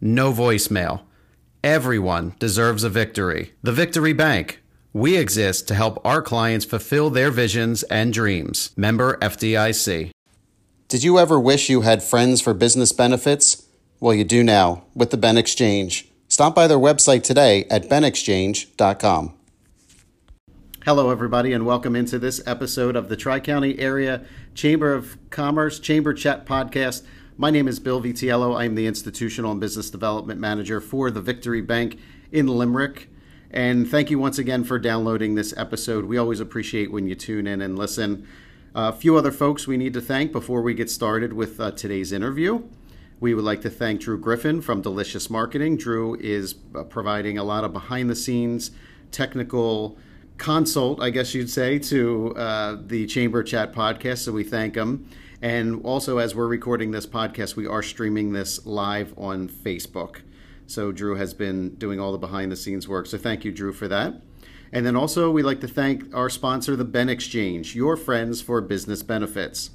no voicemail. Everyone deserves a victory. The Victory Bank. We exist to help our clients fulfill their visions and dreams. Member FDIC. Did you ever wish you had friends for business benefits? Well, you do now with the Ben Exchange. Stop by their website today at benexchange.com. Hello, everybody, and welcome into this episode of the Tri County Area Chamber of Commerce Chamber Chat Podcast. My name is Bill Vitiello. I'm the Institutional and Business Development Manager for the Victory Bank in Limerick. And thank you once again for downloading this episode. We always appreciate when you tune in and listen. A few other folks we need to thank before we get started with uh, today's interview. We would like to thank Drew Griffin from Delicious Marketing. Drew is uh, providing a lot of behind the scenes technical consult, I guess you'd say, to uh, the Chamber Chat podcast. So we thank him. And also, as we're recording this podcast, we are streaming this live on Facebook. So Drew has been doing all the behind the scenes work. So thank you, Drew, for that. And then also, we'd like to thank our sponsor, the Ben Exchange, your friends for business benefits.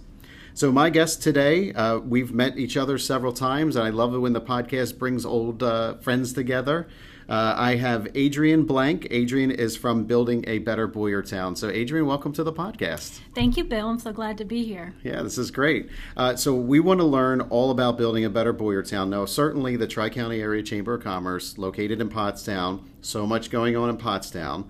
So, my guest today, uh, we've met each other several times, and I love it when the podcast brings old uh, friends together. Uh, I have Adrian Blank. Adrian is from Building a Better Boyertown. So, Adrian, welcome to the podcast. Thank you, Bill. I'm so glad to be here. Yeah, this is great. Uh, so, we want to learn all about building a better Boyertown. Now, certainly the Tri County Area Chamber of Commerce, located in Pottstown, so much going on in Pottstown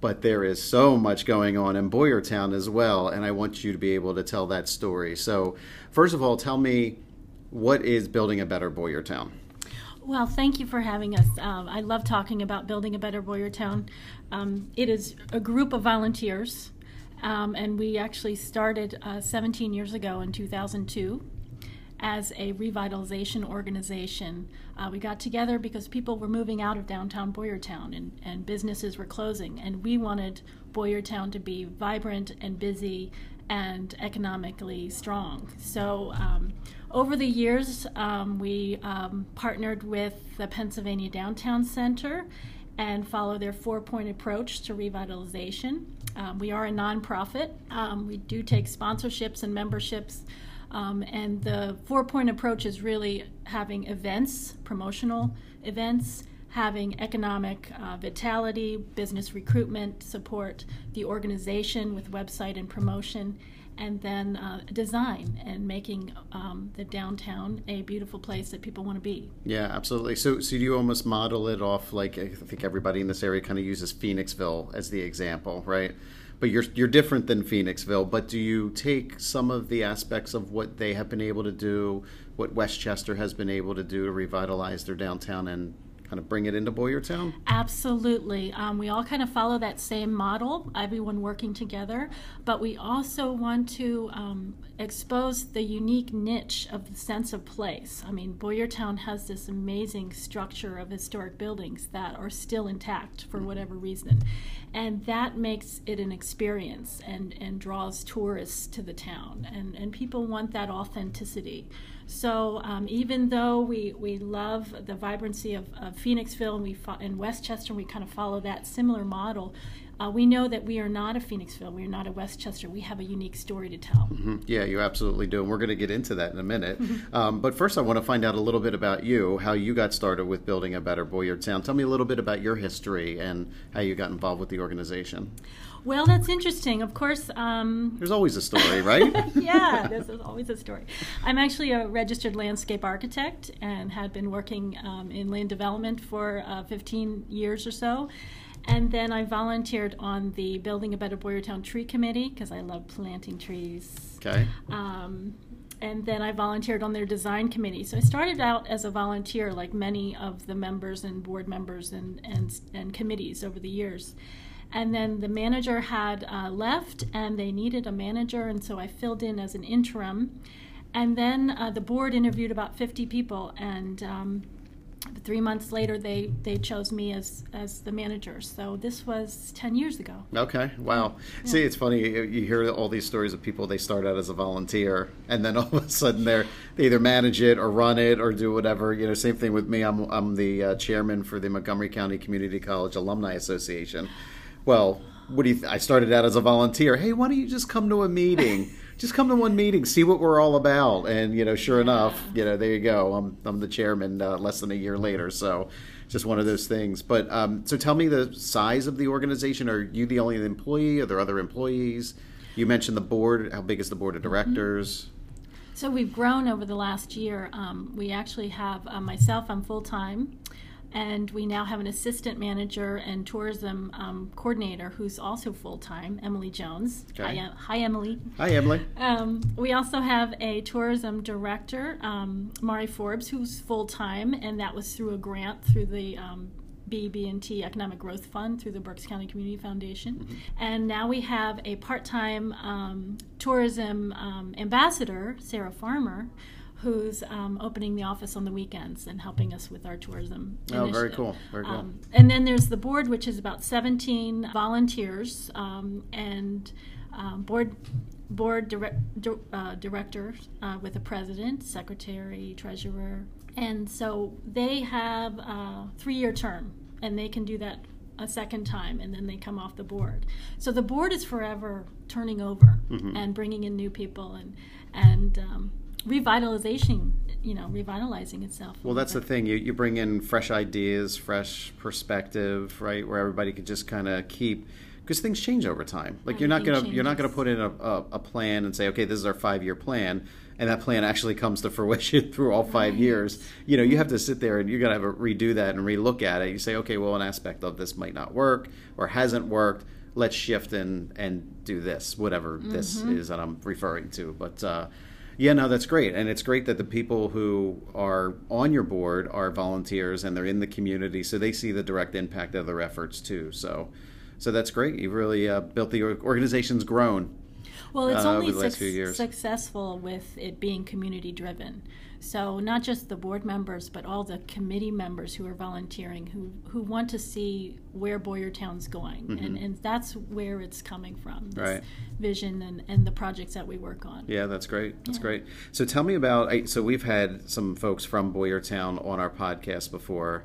but there is so much going on in Boyertown as well, and I want you to be able to tell that story. So, first of all, tell me what is building a better Boyertown? Well, thank you for having us. Um, I love talking about building a better Boyertown. Um, it is a group of volunteers, um, and we actually started uh, 17 years ago in 2002 as a revitalization organization. Uh, we got together because people were moving out of downtown Boyertown and, and businesses were closing, and we wanted Boyertown to be vibrant and busy and economically strong. So, um, over the years, um, we um, partnered with the Pennsylvania Downtown Center and follow their four point approach to revitalization. Um, we are a nonprofit. Um, we do take sponsorships and memberships um, and the four point approach is really having events, promotional events, having economic uh, vitality, business recruitment, support the organization with website and promotion, and then uh, design and making um, the downtown a beautiful place that people want to be. Yeah, absolutely. So, so you almost model it off like I think everybody in this area kind of uses Phoenixville as the example, right? but you're you're different than Phoenixville. But do you take some of the aspects of what they have been able to do, what West Chester has been able to do to revitalize their downtown, and kind of bring it into Boyertown? Absolutely. Um, we all kind of follow that same model, everyone working together, but we also want to um, expose the unique niche of the sense of place. I mean, Boyertown has this amazing structure of historic buildings that are still intact for whatever reason. And that makes it an experience and, and draws tourists to the town. And, and people want that authenticity. So um, even though we, we love the vibrancy of, of Phoenixville and we fo- in West Chester, we kind of follow that similar model. Uh, we know that we are not a Phoenixville, we are not a West Chester. We have a unique story to tell. Mm-hmm. Yeah, you absolutely do, and we're going to get into that in a minute. Mm-hmm. Um, but first, I want to find out a little bit about you, how you got started with building a better Boyertown. Tell me a little bit about your history and how you got involved with the organization. Well, that's interesting. Of course, um, there's always a story, right? yeah, there's always a story. I'm actually a registered landscape architect and had been working um, in land development for uh, 15 years or so And then I volunteered on the Building a Better Boyertown Tree Committee because I love planting trees. Okay. Um, and then I volunteered on their design committee. So I started out as a volunteer, like many of the members and board members and, and, and committees over the years. And then the manager had uh, left, and they needed a manager, and so I filled in as an interim. And then uh, the board interviewed about 50 people, and um, three months later, they, they chose me as, as the manager. So this was 10 years ago. Okay. Wow. See, it's funny. You you hear all these stories of people. They start out as a volunteer, and then all of a sudden they're they either manage it or run it or do whatever. You know, same thing with me. I'm I'm the uh, chairman for the Montgomery County Community College Alumni Association. Well, what do you? Th- I started out as a volunteer. Hey, why don't you just come to a meeting? Just come to one meeting, see what we're all about, and you know, sure enough, you know, there you go. I'm I'm the chairman uh, less than a year later, so just one of those things. But um, so tell me the size of the organization. Are you the only employee? Are there other employees? You mentioned the board. How big is the board of directors? So we've grown over the last year. Um, we actually have uh, myself, I'm full time, and we now have an assistant manager and tourism um, coordinator who's also full time, Emily Jones. Okay. Hi, hi, Emily. Hi, Emily. Um, we also have a tourism director, um, Mari Forbes, who's full time, and that was through a grant through the um, BB&T Economic Growth Fund through the Berks County Community Foundation. And now we have a part-time um, tourism um, ambassador, Sarah Farmer, who's um, opening the office on the weekends and helping us with our tourism. Oh, very cool. Very cool. Um, and then there's the board, which is about 17 volunteers um, and um, board board dir- uh, director uh, with a president, secretary, treasurer, and so they have a three-year term, and they can do that a second time, and then they come off the board. So the board is forever turning over Mm-hmm. and bringing in new people and and um, revitalization, you know, revitalizing itself. Well, that's the thing. You, you bring in fresh ideas, fresh perspective, right? Where everybody can just kind of keep because things change over time. Like you're not gonna you're not gonna put in a, a, a plan and say, okay, this is our five year plan, and that plan actually comes to fruition through all five years. You know, you have to sit there and you got to have a redo that and relook at it. You say, okay, well, an aspect of this might not work or hasn't worked. Let's shift and and do this, whatever this is that I'm referring to. But uh, yeah, no, that's great, and it's great that the people who are on your board are volunteers and they're in the community, so they see the direct impact of their efforts too. So, so that's great. You've really uh, built the organization's grown. Well, it's uh, only over the last few years. successful with it being community driven. So not just the board members, but all the committee members who are volunteering, who who want to see where Boyertown's going, and, and that's where it's coming from. This Mm-hmm. Right. Vision and, and the projects that we work on. Yeah, that's great. That's great. So tell me about. So we've had some folks from Boyertown on our podcast before,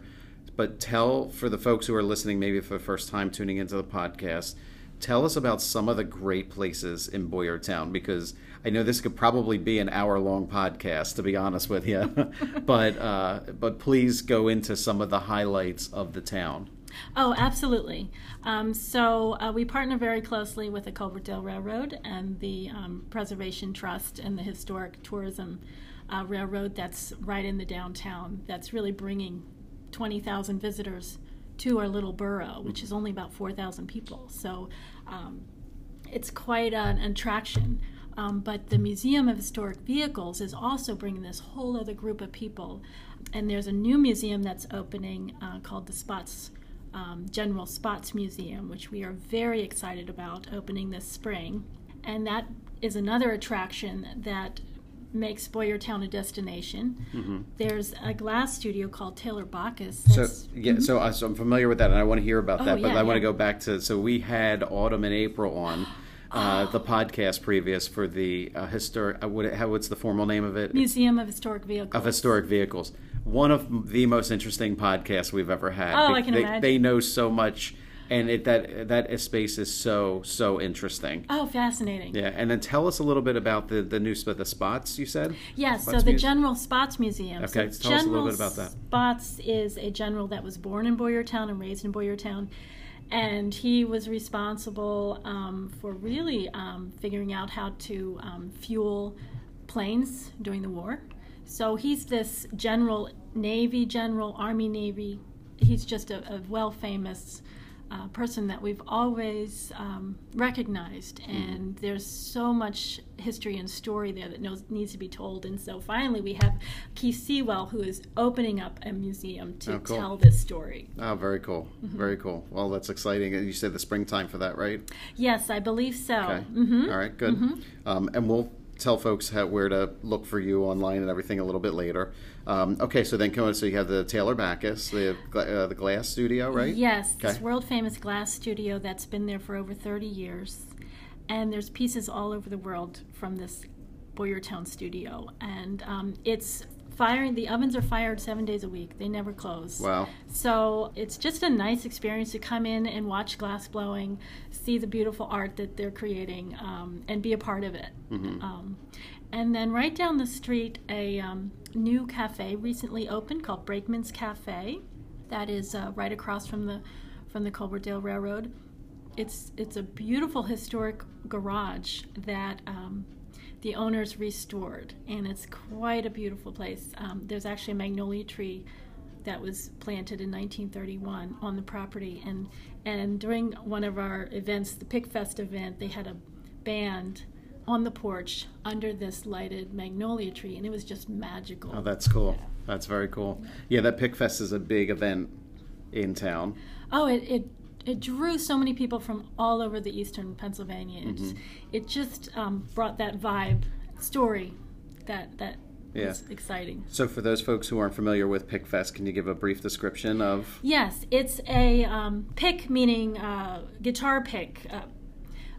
but tell for the folks who are listening, maybe for the first time tuning into the podcast, tell us about some of the great places in Boyertown because I know this could probably be an hour-long podcast, to be honest with you. but uh, but please go into some of the highlights of the town. Oh, absolutely. Um, so uh, we partner very closely with the Colebrookdale Railroad and the um, Preservation Trust and the Historic Tourism uh, Railroad that's right in the downtown. That's really bringing 20,000 visitors to our little borough, which is only about 4,000 people. So um, it's quite an attraction. Um, but the Museum of Historic Vehicles is also bringing this whole other group of people. And there's a new museum that's opening uh, called the Spaatz um, General Spaatz Museum, which we are very excited about opening this spring. And that is another attraction that makes Boyertown a destination. There's a glass studio called Taylor Backes. Mm-hmm. So yeah, so, I, so I'm familiar with that, and I want to hear about Oh, that. But yeah, I want to go back to so we had Autumn and April on uh, the podcast previous for the uh, historic. Uh, what, how, what's the formal name of it? Museum of Historic Vehicles. Of historic vehicles. One of the most interesting podcasts we've ever had. Oh, They- I can they, imagine. They know so much, and it, that that space is so so interesting. Oh, fascinating. Yeah, and then tell us a little bit about the the new the Spaatz you said. Yes, so the Muse- General Spaatz Museum. Okay, so tell us a little General bit about that. Spaatz is a general that was born in Boyertown and raised in Boyertown. And he was responsible um, for really um, figuring out how to um, fuel planes during the war. So he's this general, Navy general, Army Navy. He's just a, a well famous uh, person that we've always um, recognized, Mm-hmm. and there's so much history and story there that knows, needs to be told. And so finally, we have Keith Sewell, who is opening up a museum to Oh, cool. tell this story. Oh, very cool. Mm-hmm. Very cool. Well, that's exciting. And You said the springtime for that, right? Yes, I believe so. Okay. hmm All right, good. Um, and we'll tell folks how, where to look for you online and everything a little bit later. Um, okay, so then come on. So you have the Taylor Backes, the uh, the Glass Studio, right? Yes, this world famous glass studio that's been there for over 30 years. And there's pieces all over the world from this Boyertown studio. And um, it's firing, the ovens are fired seven days a week, they never close. Wow. So it's just a nice experience to come in and watch glass blowing, see the beautiful art that they're creating, um, and be a part of it. Um, and then right down the street, a um, new cafe recently opened called Brakeman's Cafe. That is uh, right across from the from the Colebrookdale Railroad. It's it's a beautiful historic garage that um, the owners restored, and it's quite a beautiful place. Um, there's actually a magnolia tree that was planted in 1931 on the property, and and during one of our events, the Pickfest event, they had a band on the porch under this lighted magnolia tree, and it was just magical. Oh, that's cool. That's very cool. Yeah, that Pickfest is a big event in town. Oh, it, it it drew so many people from all over the eastern Pennsylvania. It, Mm-hmm. just, it just um, brought that vibe, story, that that Yeah. was exciting. So for those folks who aren't familiar with Pickfest, can you give a brief description of? Yes, it's a um, pick meaning uh, guitar pick, uh,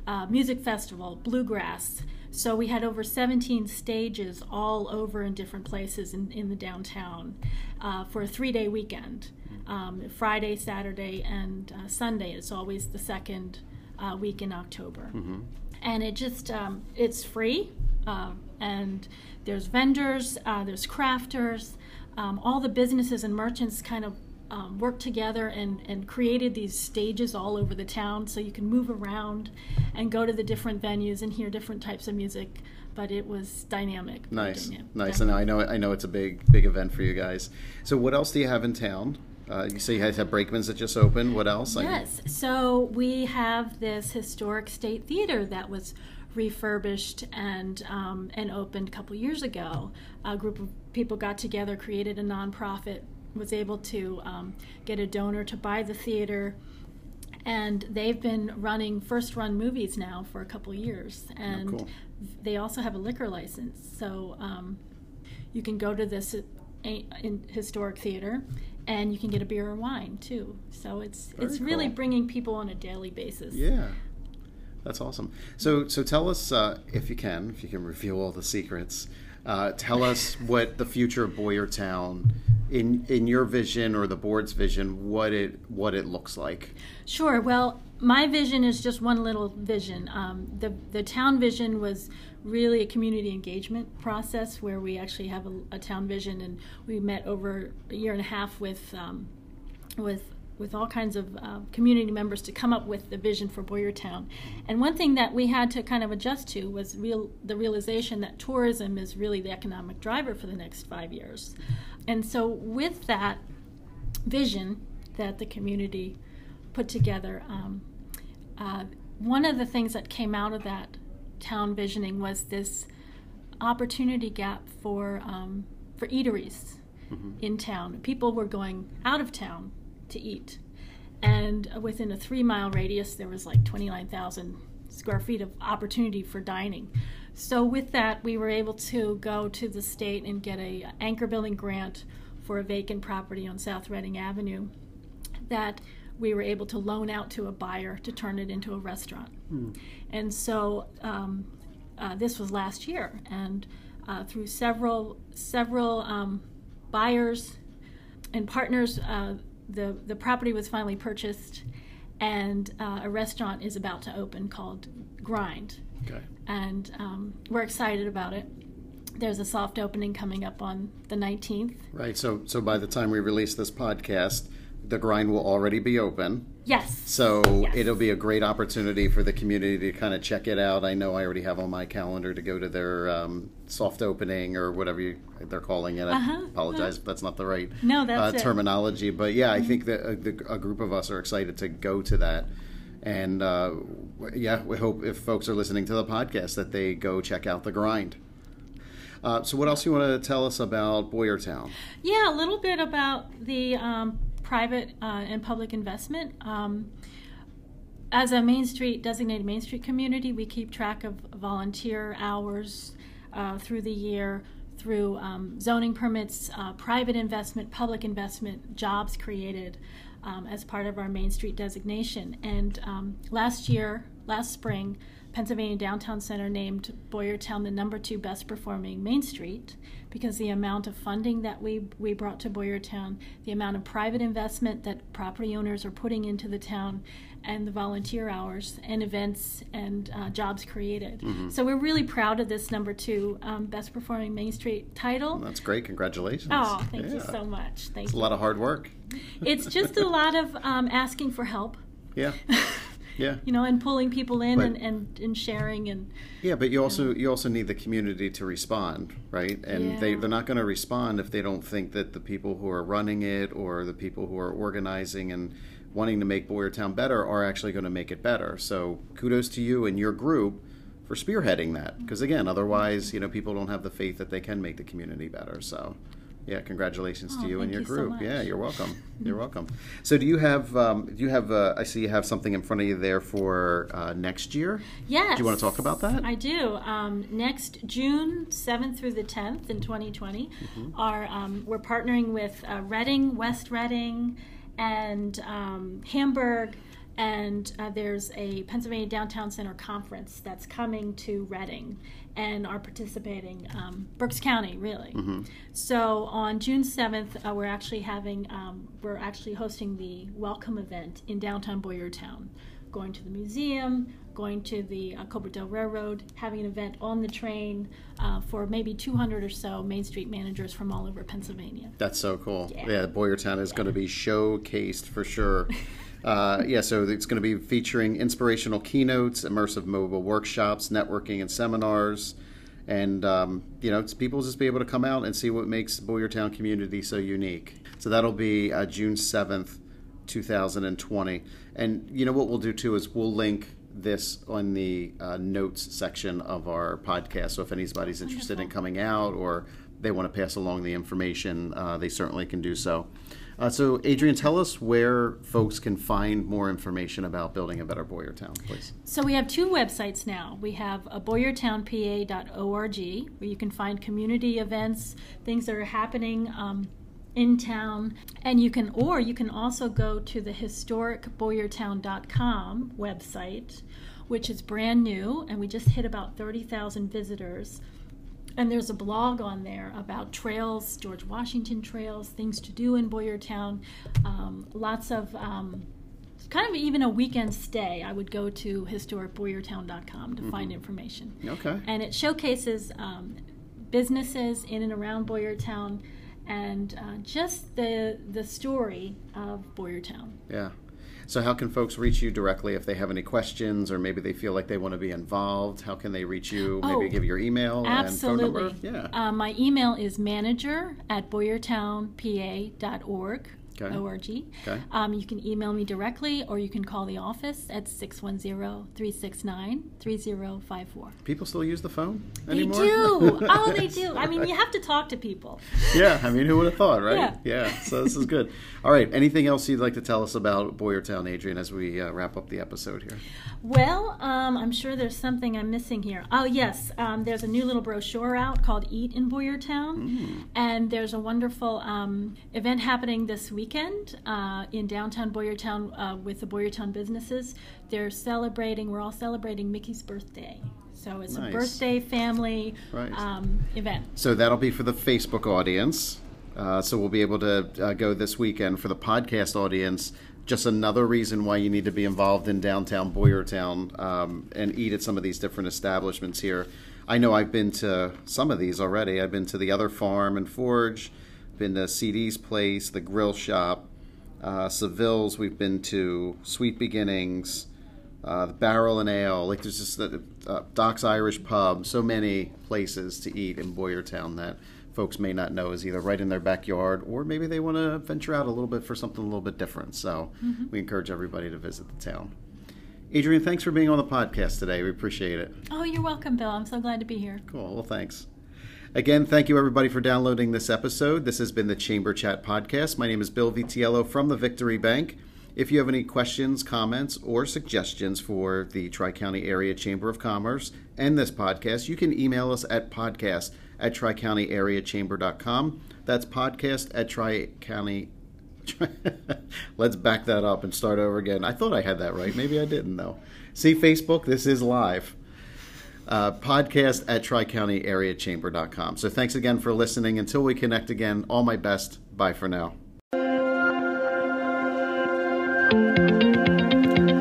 uh, music festival, bluegrass. So we had over 17 stages all over in different places in, in the downtown uh, for a three day weekend. Um, Friday, Saturday, and uh, Sunday. It's always the second uh, week in October. And it just, um, it's free. Uh, and there's vendors, uh, there's crafters, um, all the businesses and merchants kind of um, worked together and, and created these stages all over the town so you can move around and go to the different venues and hear different types of music. But it was dynamic. Nice, dynamic. nice. And I know I know it's a big big event for you guys. So what else do you have in town? Uh, you say you guys have Brakeman's that just opened. What else? I- Yes. So we have this historic state theater that was refurbished and um, and opened a couple years ago. A group of people got together, created a nonprofit, was able to um, get a donor to buy the theater. And they've been running first run movies now for a couple years. And cool. they also have a liquor license. So um, you can go to this in historic theater and you can get a beer or wine too. So it's Very it's really bringing people on a daily basis. Yeah, that's awesome. So so tell us uh, if you can, if you can reveal all the secrets. Uh, tell us what the future of Boyertown, in in your vision or the board's vision, what it what it looks like. Sure. Well, my vision is just one little vision. Um, the the town vision was really a community engagement process where we actually have a, a town vision, and we met over a year and a half with um, with with all kinds of uh, community members to come up with the vision for Boyertown. And one thing that we had to kind of adjust to was real the realization that tourism is really the economic driver for the next five years. And so with that vision that the community put together, um, uh, one of the things that came out of that town visioning was this opportunity gap for um, for eateries in town. People were going out of town to eat, and within a three mile radius, there was like twenty nine thousand square feet of opportunity for dining. So with that, we were able to go to the state and get a anchor building grant for a vacant property on South Reading Avenue that we were able to loan out to a buyer to turn it into a restaurant. And so um, uh, this was last year, and uh, through several several um, buyers and partners, uh, the the property was finally purchased, and uh, a restaurant is about to open called Grind, Okay. and um, we're excited about it. There's a soft opening coming up on the 19th. Right. So so by the time we release this podcast, the grind will already be open. Yes. So Yes. it'll be a great opportunity for the community to kind of check it out. I know I already have on my calendar to go to their um, soft opening or whatever you, they're calling it. I Uh-huh. apologize if that's not the right No, that's uh. Mm-hmm. terminology. But yeah, I think that a, the, a group of us are excited to go to that. And uh, yeah, we hope if folks are listening to the podcast that they go check out the grind. Uh, so, what else you want to tell us about Boyertown? Yeah, a little bit about the um, private uh, and public investment. Um, as a Main Street designated Main Street community, we keep track of volunteer hours uh, through the year, through um, zoning permits, uh, private investment, public investment, jobs created um, as part of our Main Street designation. And um, last year, last spring, Pennsylvania Downtown Center named Boyertown the number two best performing Main Street because the amount of funding that we, we brought to Boyertown, the amount of private investment that property owners are putting into the town, and the volunteer hours and events and uh, jobs created. So we're really proud of this number two um, best performing Main Street title. That's great. Congratulations. Oh, thank you so much. Thank It's a lot of hard work. It's just a lot of um, asking for help, Yeah. Yeah. you know, and pulling people in But- and, and, and sharing and Yeah, but you also you also need the community to respond, right? And they they're not going to respond if they don't think that the people who are running it or the people who are organizing and wanting to make Boyertown better are actually going to make it better. So kudos to you and your group for spearheading that. Because again, otherwise, you know, people don't have the faith that they can make the community better. So. Yeah, congratulations to Oh, you and your you group. much. yeah, you're welcome. You're welcome. So, do you have? Um, do you have? Uh, I see you have something in front of you there for uh, next year. Yes. Do you want to talk about that? I do. Um, next June 7th through the 10th in 2020, Mm-hmm. are um, we're partnering with uh, Reading, West Reading, and um, Hamburg. And uh, there's a Pennsylvania Downtown Center conference that's coming to Reading, and are participating um, Berks County, really. Mm-hmm. So on June 7th, uh, we're actually having um, we're actually hosting the welcome event in downtown Boyertown, going to the museum, going to the uh, Colebrookdale Railroad, having an event on the train uh, for maybe 200 or so Main Street managers from all over Pennsylvania. That's so cool. Yeah, Yeah. Boyertown is going to be showcased for sure. Uh, yeah, so it's going to be featuring inspirational keynotes, immersive mobile workshops, networking and seminars, and um, you know, it's people just be able to come out and see what makes Boyertown community so unique. So that'll be uh, June seventh, two thousand and twenty. And you know what we'll do too is we'll link this on the uh, notes section of our podcast. So if anybody's interested in coming out or they want to pass along the information, uh, they certainly can do so. Uh, so, Adrian, tell us where folks can find more information about building a better Boyertown, please. So we have two websites now. We have a boyertownpa.org where you can find community events, things that are happening um, in town, and you can, or you can also go to the historicboyertown.com website, which is brand new, and we just hit about thirty thousand visitors. And there's a blog on there about trails, George Washington trails, things to do in Boyertown, um, lots of um, kind of even a weekend stay. I would go to historicboyertown.com to find information. Okay. And it showcases um, businesses in and around Boyertown and uh, just the, the story of Boyertown. Yeah. So, how can folks reach you directly if they have any questions or maybe they feel like they want to be involved? How can they reach you? Maybe Oh, give your email and phone number? Absolutely. Yeah. Uh, my email is manager at boyertownpa.org. Okay. O-R-G. Okay. Um, you can email me directly or you can call the office at 610-369-3054. People still use the phone anymore? They do. Oh, they do. I mean, you have to talk to people. yeah, I mean, who would have thought, right? Yeah. So this is good. All right. Anything else you'd like to tell us about Boyertown, Adrian, as we uh, wrap up the episode here? Well, um, I'm sure there's something I'm missing here. Oh, yes. Um, there's a new little brochure out called Eat in Boyertown. And there's a wonderful um, event happening this weekend uh, in downtown Boyertown uh, with the Boyertown businesses. They're celebrating, we're all celebrating Mickey's birthday. So it's Nice. a birthday family Right. um, event. So that'll be for the Facebook audience. Uh, so we'll be able to uh, go this weekend for the podcast audience. Just another reason why you need to be involved in downtown Boyertown um, and eat at some of these different establishments here. I know I've been to some of these already. I've been to the other farm and forge, been to CD's place, the grill shop. uh, Seville's. We've been to Sweet Beginnings, uh, the Barrel and Ale. Like there's just the uh, Doc's Irish Pub. So many places to eat in Boyertown that folks may not know is either right in their backyard or maybe they want to venture out a little bit for something a little bit different. So mm-hmm. we encourage everybody to visit the town. Adrian, thanks for being on the podcast today. We appreciate it. Oh, you're welcome, Bill. I'm so glad to be here. Cool. Well, thanks. Again, thank you everybody for downloading this episode. This has been the Chamber Chat Podcast. My name is Bill Vitiello from the Victory Bank. If you have any questions, comments, or suggestions for the Tri County Area Chamber of Commerce and this podcast, you can email us at podcast at tricountyareachamber.com. That's podcast at tri county. Let's back that up and start over again. I thought I had that right. Maybe I didn't, though. See, Facebook, this is live uh, podcast at tricountyareachamber.com. So thanks again for listening. Until we connect again, all my best. Bye for now.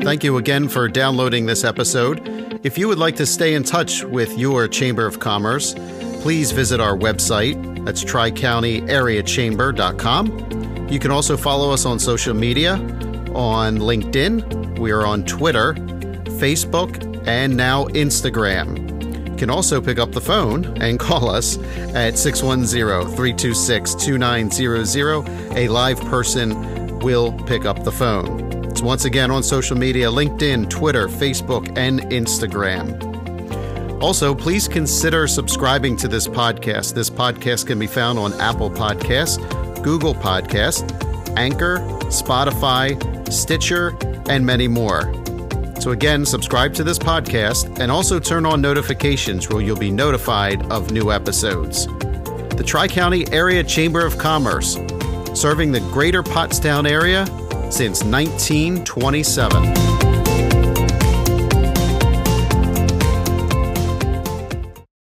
Thank you again for downloading this episode. If you would like to stay in touch with your Chamber of Commerce, please visit our website. That's tricountyareachamber.com. You can also follow us on social media on LinkedIn. We are on Twitter, Facebook, and now Instagram. You can also pick up the phone and call us at 610 326 2900. A live person will pick up the phone. It's once again on social media LinkedIn, Twitter, Facebook, and Instagram. Also, please consider subscribing to this podcast. This podcast can be found on Apple Podcasts, Google Podcasts, Anchor, Spotify, Stitcher, and many more. So, again, subscribe to this podcast and also turn on notifications where you'll be notified of new episodes. The Tri County Area Chamber of Commerce, serving the greater Pottstown area since 1927.